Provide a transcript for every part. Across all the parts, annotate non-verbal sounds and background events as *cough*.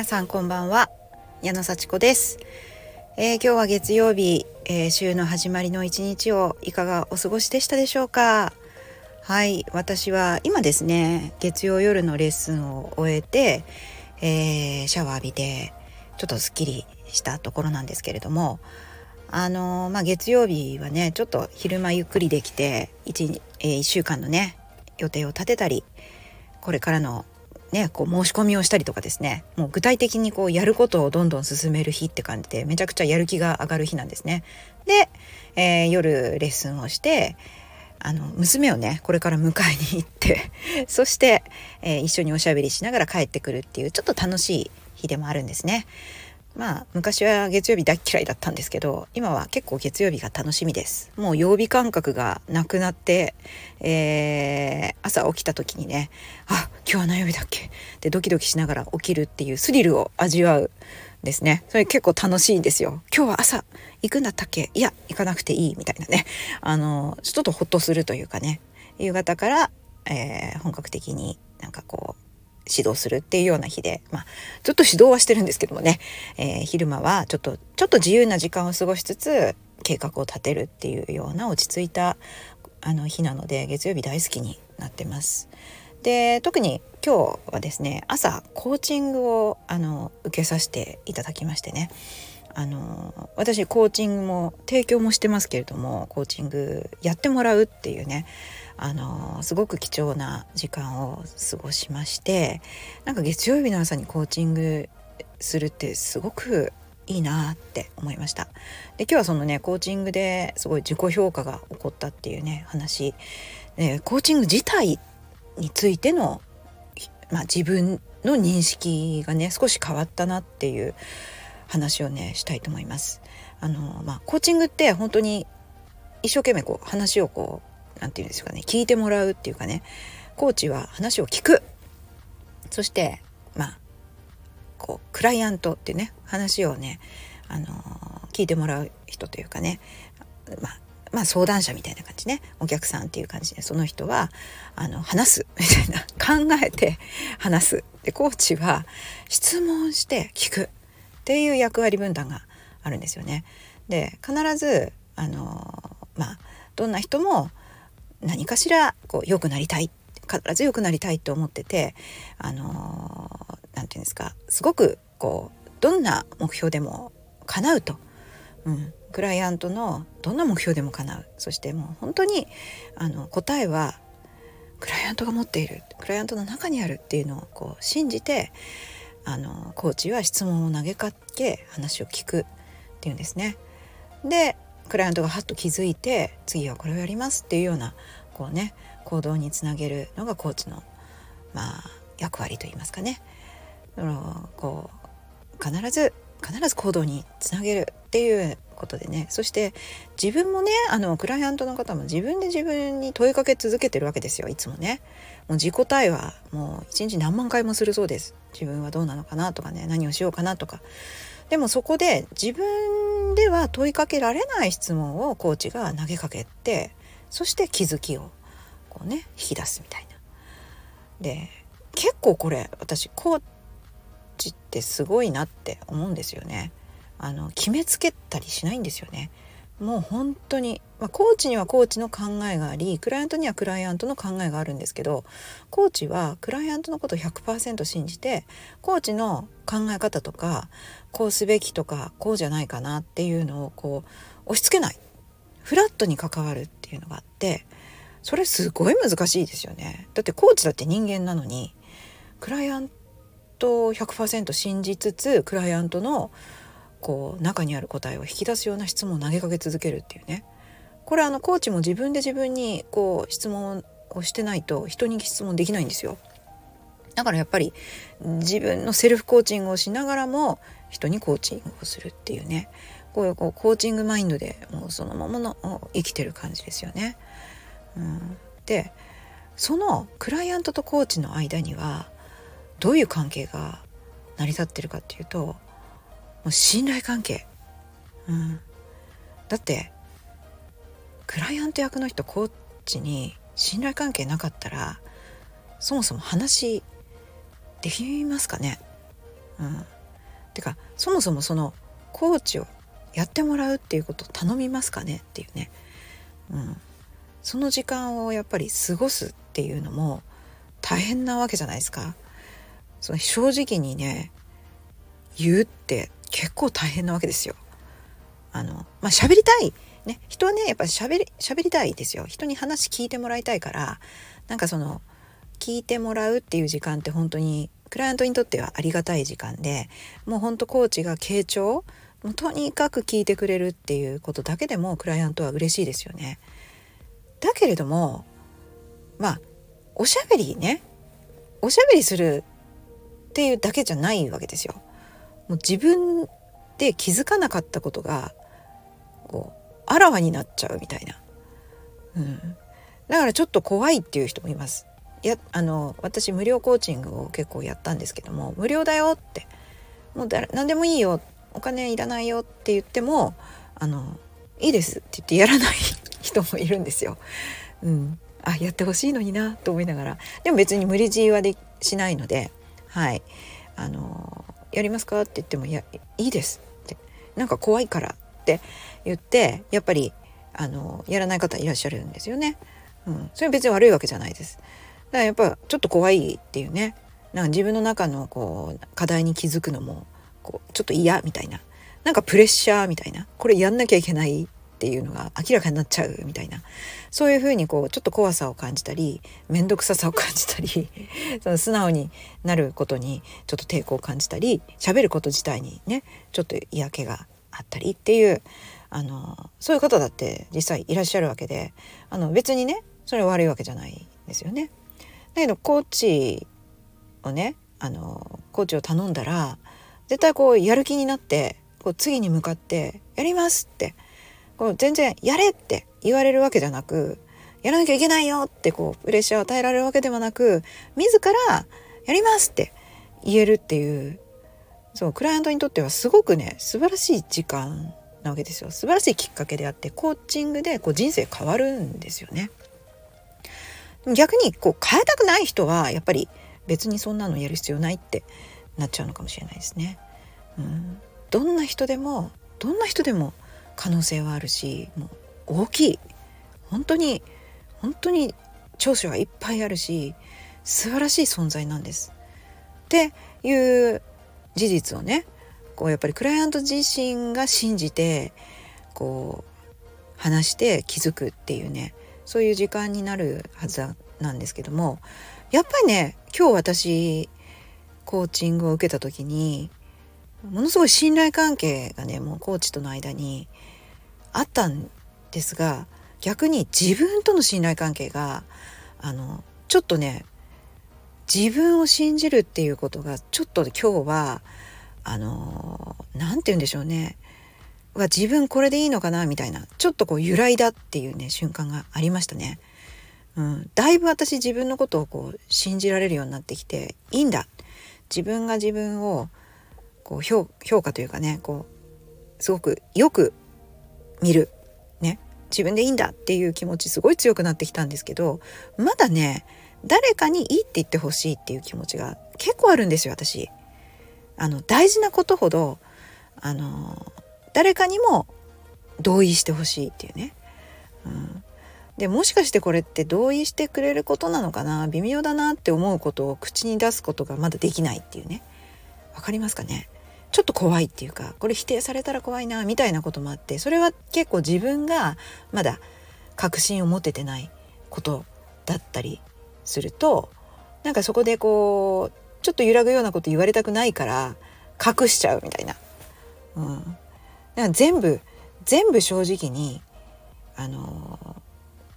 皆さんこんばんは。矢野幸子です、えー、今日は月曜日、えー、週の始まりの一日をいかがお過ごしでしたでしょうか。はい。私は今ですね月曜夜のレッスンを終えて、えー、シャワー浴びてちょっとすっきりしたところなんですけれどもあのまあ、月曜日はねちょっと昼間ゆっくりできて 1,、え、1週間のね予定を立てたりこれからのね、こう申し込みをしたりとかですねもう具体的にこうやることをどんどん進める日って感じでめちゃくちゃやる気が上がる日なんですね。で、えー、夜レッスンをしてあの娘をねこれから迎えに行って *laughs* そして、えー、一緒におしゃべりしながら帰ってくるっていうちょっと楽しい日でもあるんですね。まあ昔は月曜日大嫌いだったんですけど今は結構月曜日が楽しみです。もう曜日感覚がなくなって、えー、朝起きた時にねあ今日は何曜日だっけ？でドキドキしながら起きるっていうスリルを味わうですね。それ結構楽しいんですよ。今日は朝行くんだったっけ？いや行かなくていいみたいなね。あのちょっとホッとするというかね。夕方から、えー、本格的になんかこう指導するっていうような日で、まあ、ちょっと指導はしてるんですけどもね、えー、昼間はちょっとちょっと自由な時間を過ごしつつ計画を立てるっていうような落ち着いたあの日なので月曜日大好きになってます。で特に今日はですね朝コーチングをあの受けさせていただきましてね。あの私コーチングも提供もしてますけれどもコーチングやってもらうっていうねあのすごく貴重な時間を過ごしましてなんか月曜日の朝にコーチングするってすごくいいなって思いました。で今日はそのねコーチングですごい自己評価が起こったっていうね話、えコーチング自体についての、まあ、自分の認識がね少し変わったなっていう話をねしたいと思います。あのまあ、コーチングって本当に一生懸命こう話をこう何て言うんですかね聞いてもらうっていうかねコーチは話を聞くそしてまあこうクライアントってね話をね、あのー、聞いてもらう人というかねまあまあ相談者みたいな感じねお客さんっていう感じでその人はあの話すみたいな *laughs* 考えて話す。でコーチは質問して聞くっていう役割分担があるんですよね。で必ずあのまあどんな人も何かしらこう良くなりたい必ず良くなりたいと思っててあの何、て言うんですかすごくこうどんな目標でも叶うと、うん、クライアントのどんな目標でも叶うそしてもう本当にあの答えはクライアントが持っているクライアントの中にあるっていうのをこう信じてあのコーチは質問を投げかけ話を聞くっていうんですね。でクライアントがハッと気づいて次はこれをやりますっていうようなこうね行動につなげるのがコーチのまあ役割といいますかね。こう必ず必ず行動につなげるっていうことでね。そして自分もねあのクライアントの方も自分で自分に問いかけ続けてるわけですよ。いつもね。もう自己対話もう一日何万回もするそうです。自分はどうなのかなとかね。何をしようかなとか。でもそこで自分では問いかけられない質問をコーチが投げかけてそして気づきをこうね引き出すみたいな。で結構これ私コーチってすごいなって思うんですよね。あの決めつけたりしないんですよね。もう本当に、まあ、コーチにはコーチの考えがありクライアントにはクライアントの考えがあるんですけどコーチはクライアントのことを100%信じてコーチの考え方とかこうすべきとかこうじゃないかなっていうのをこう押し付けないフラットに関わるっていうのがあってそれすごい難しいですよね。だってコーチだって人間なのにクライアントを100%信じつつクライアントのこう中にある答えを引き出すような質問を投げかけ続けるっていうねこれあのコーチも自分で自分にこう質問をしてないと人に質問できないんですよ。だからやっぱり自分のセルフコーチングをしながらも人にコーチングをするっていうねこういうこうコーチングマインドでもうそのままの生きてる感じですよね。うん、でそのクライアントとコーチの間にはどういう関係が成り立ってるかっていうともう信頼関係、うん、だってクライアント役の人コーチに信頼関係なかったらそもそも話できますかね、うん、てかそもそもそのコーチをやってもらうっていうことを頼みますかね？っていうね、うん、その時間をやっぱり過ごすっていうのも大変なわけじゃないですか。その正直にね言うって結構大変なわけですよ。あのまあ喋りたいね人はねやっぱり喋り喋りたいですよ人に話聞いてもらいたいからなんかその聞いてもらうっていう時間って本当にクライアントにとってはありがたい時間でもうほんとコーチが傾聴もうとにかく聞いてくれるっていうことだけでもクライアントは嬉しいですよね。だけれどもまあおしゃべりねおしゃべりするっていうだけじゃないわけですよ。もう自分で気づかなかったことがこうあらわになっちゃうみたいな、うん、だからちょっと怖いっていう人もいます。いやあの私無料コーチングを結構やったんですけども無料だよって。もうだ何でもいいよ。お金いらないよって言ってもあのいいですって言ってやらない人もいるんですよ。うん、あやってほしいのになと思いながら。でも別に無理強いはでしないのではい。あのやりますか？って言ってもいやいいですってなんか怖いからって言ってやっぱりあのやらない方いらっしゃるんですよね。うん、それ別に悪いわけじゃないです。だからやっぱちょっと怖いっていうね。なんか自分の中のこう課題に気づくのもこうちょっと嫌みたいな。なんかプレッシャーみたいな。これやんなきゃいけないっていうのが明らかになっちゃうみたいなそういうふうにこうちょっと怖さを感じたり面倒くささを感じたり *laughs* その素直になることにちょっと抵抗を感じたり喋ること自体にねちょっと嫌気があったりっていうあのそういう方だって実際いらっしゃるわけであの別にねそれは悪いわけじゃないですよね。だけどコーチをねあのコーチを頼んだら絶対こうやる気になってこう次に向かって「やります」ってこう全然「やれ!」って言われるわけじゃなくやらなきゃいけないよってこうプレッシャーを与えられるわけではなく自ら「やります!」って言えるっていうそうクライアントにとってはすごくね素晴らしい時間なわけですよ素晴らしいきっかけであってコーチングでこう人生変わるんですよね。逆にこう変えたくない人はやっぱり別にそんなのやる必要ないってなっちゃうのかもしれないですね。うん、どんな人でもどんな人でも可能性はあるしもう大きい本当に本当に長所はいっぱいあるし素晴らしい存在なんです。っていう事実をねこうやっぱりクライアント自身が信じてこう話して気づくっていうねそういう時間になるはずなんですけどもやっぱりね今日私コーチングを受けた時にものすごい信頼関係がねもうコーチとの間にあったんですが逆に自分との信頼関係があのちょっとね自分を信じるっていうことがちょっと今日はあの何て言うんでしょうねは自分これでいいのかなみたいなちょっとこう揺らいだっていうね瞬間がありましたね。うん、だいぶ私自分のことをこう信じられるようになってきていいんだ自分が自分をこう評価というかねこうすごくよく見る。ね。自分でいいんだっていう気持ちすごい強くなってきたんですけどまだね誰かにいいって言ってほしいっていう気持ちが結構あるんですよ私。あの大事なことほどあの誰かにも同意してほしいっていうね。うん、でもしかしてこれって同意してくれることなのかな？微妙だなって思うことを口に出すことがまだできないっていうね。分かりますかね？ちょっと怖いっていうかこれ否定されたら怖いなみたいなこともあってそれは結構自分がまだ確信を持ててないことだったりするとなんかそこでこうちょっと揺らぐようなこと言われたくないから隠しちゃうみたいな。うん、だから全部全部正直にあの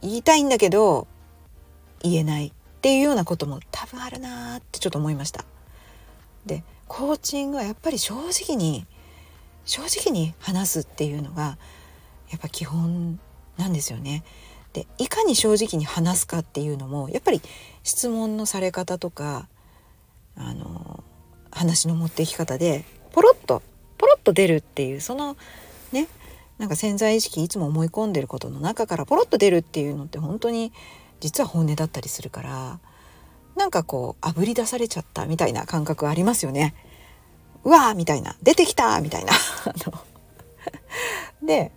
言いたいんだけど言えないっていうようなことも多分あるなーってちょっと思いました。でコーチングはやっぱり正直に正直に話すっていうのがやっぱ基本なんですよね。でいかに正直に話すかっていうのもやっぱり質問のされ方とかあの話の持っていき方でポロッとポロッと出るっていうそのねなんか潜在意識いつも思い込んでることの中からポロッと出るっていうのって本当に実は本音だったりするからなんかこうあぶり出されちゃったみたいな感覚ありますよね。うわーみたいな。出てきたみたいな。*laughs* で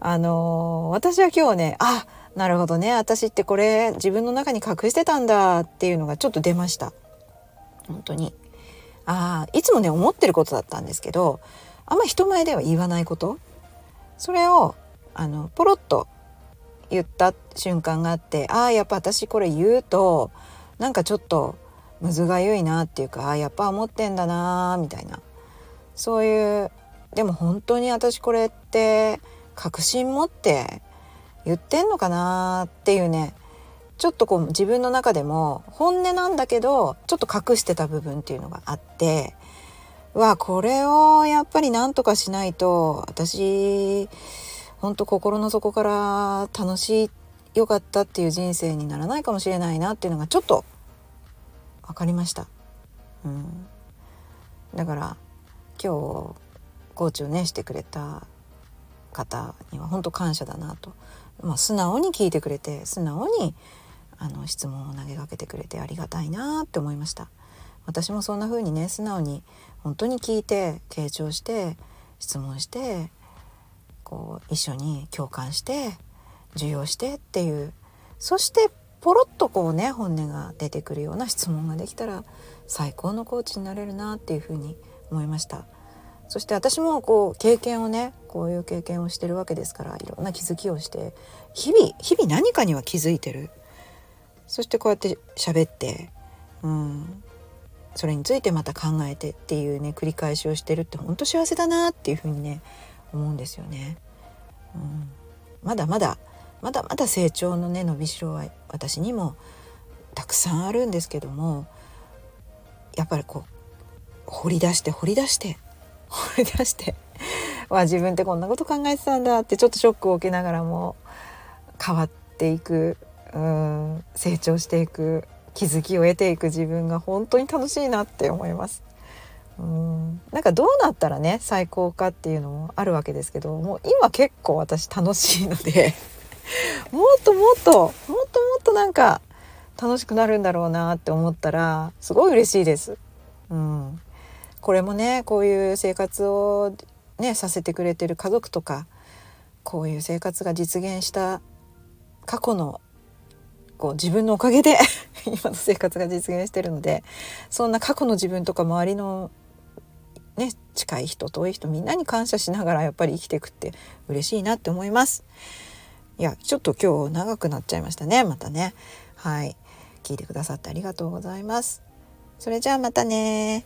あのー、私は今日ねあなるほどね。私ってこれ自分の中に隠してたんだっていうのがちょっと出ました。本当に。ああいつもね思ってることだったんですけどあんま人前では言わないこと。それをあのポロッと言った瞬間があってああやっぱ私これ言うとなんかちょっとむずがゆいなっていうかあやっぱ思ってんだなみたいな。そういうでも本当に私これって確信持って言ってんのかなっていうね。ちょっとこう自分の中でも本音なんだけどちょっと隠してた部分っていうのがあってわこれをやっぱりなんとかしないと私本当心の底から楽しいっ良かったっていう人生にならないかもしれないなっていうのがちょっと分かりました。うん、だから今日コーチをねしてくれた方には本当感謝だなと、まあ、素直に聞いてくれて素直にあの質問を投げかけてくれてありがたいなって思いました。私もそんな風にね素直に本当に聞いて傾聴して質問してこう一緒に共感して受容してっていう。そしてポロッとこうね本音が出てくるような質問ができたら最高のコーチになれるなっていうふうに思いました。そして私もこう経験をねこういう経験をしてるわけですからいろんな気づきをして日々日々何かには気づいてる。そしてこうやって喋ってうんそれについてまた考えてっていうね繰り返しをしてるって本当幸せだなっていうふうにね思うんですよね。うん、まだまだまだまだ成長のね伸びしろは私にもたくさんあるんですけどもやっぱりこう掘り出して掘り出して *laughs* 掘り出してわ自分ってこんなこと考えてたんだってちょっとショックを受けながらも変わっていくうん成長していく気づきを得ていく自分が本当に楽しいなって思います。うんなんかどうなったらね最高かっていうのもあるわけですけどもう今結構私楽しいのでもっともっともっともっとなんか楽しくなるんだろうなって思ったらすごい嬉しいです。うん、これもねこういう生活をねさせてくれてる家族とかこういう生活が実現した過去のこう自分のおかげで *laughs* 今の生活が実現してるのでそんな過去の自分とか周りのね近い人遠い人みんなに感謝しながらやっぱり生きていくって嬉しいなって思います。いやちょっと今日長くなっちゃいましたね。またね。はい。聞いてくださってありがとうございます。それじゃあまたね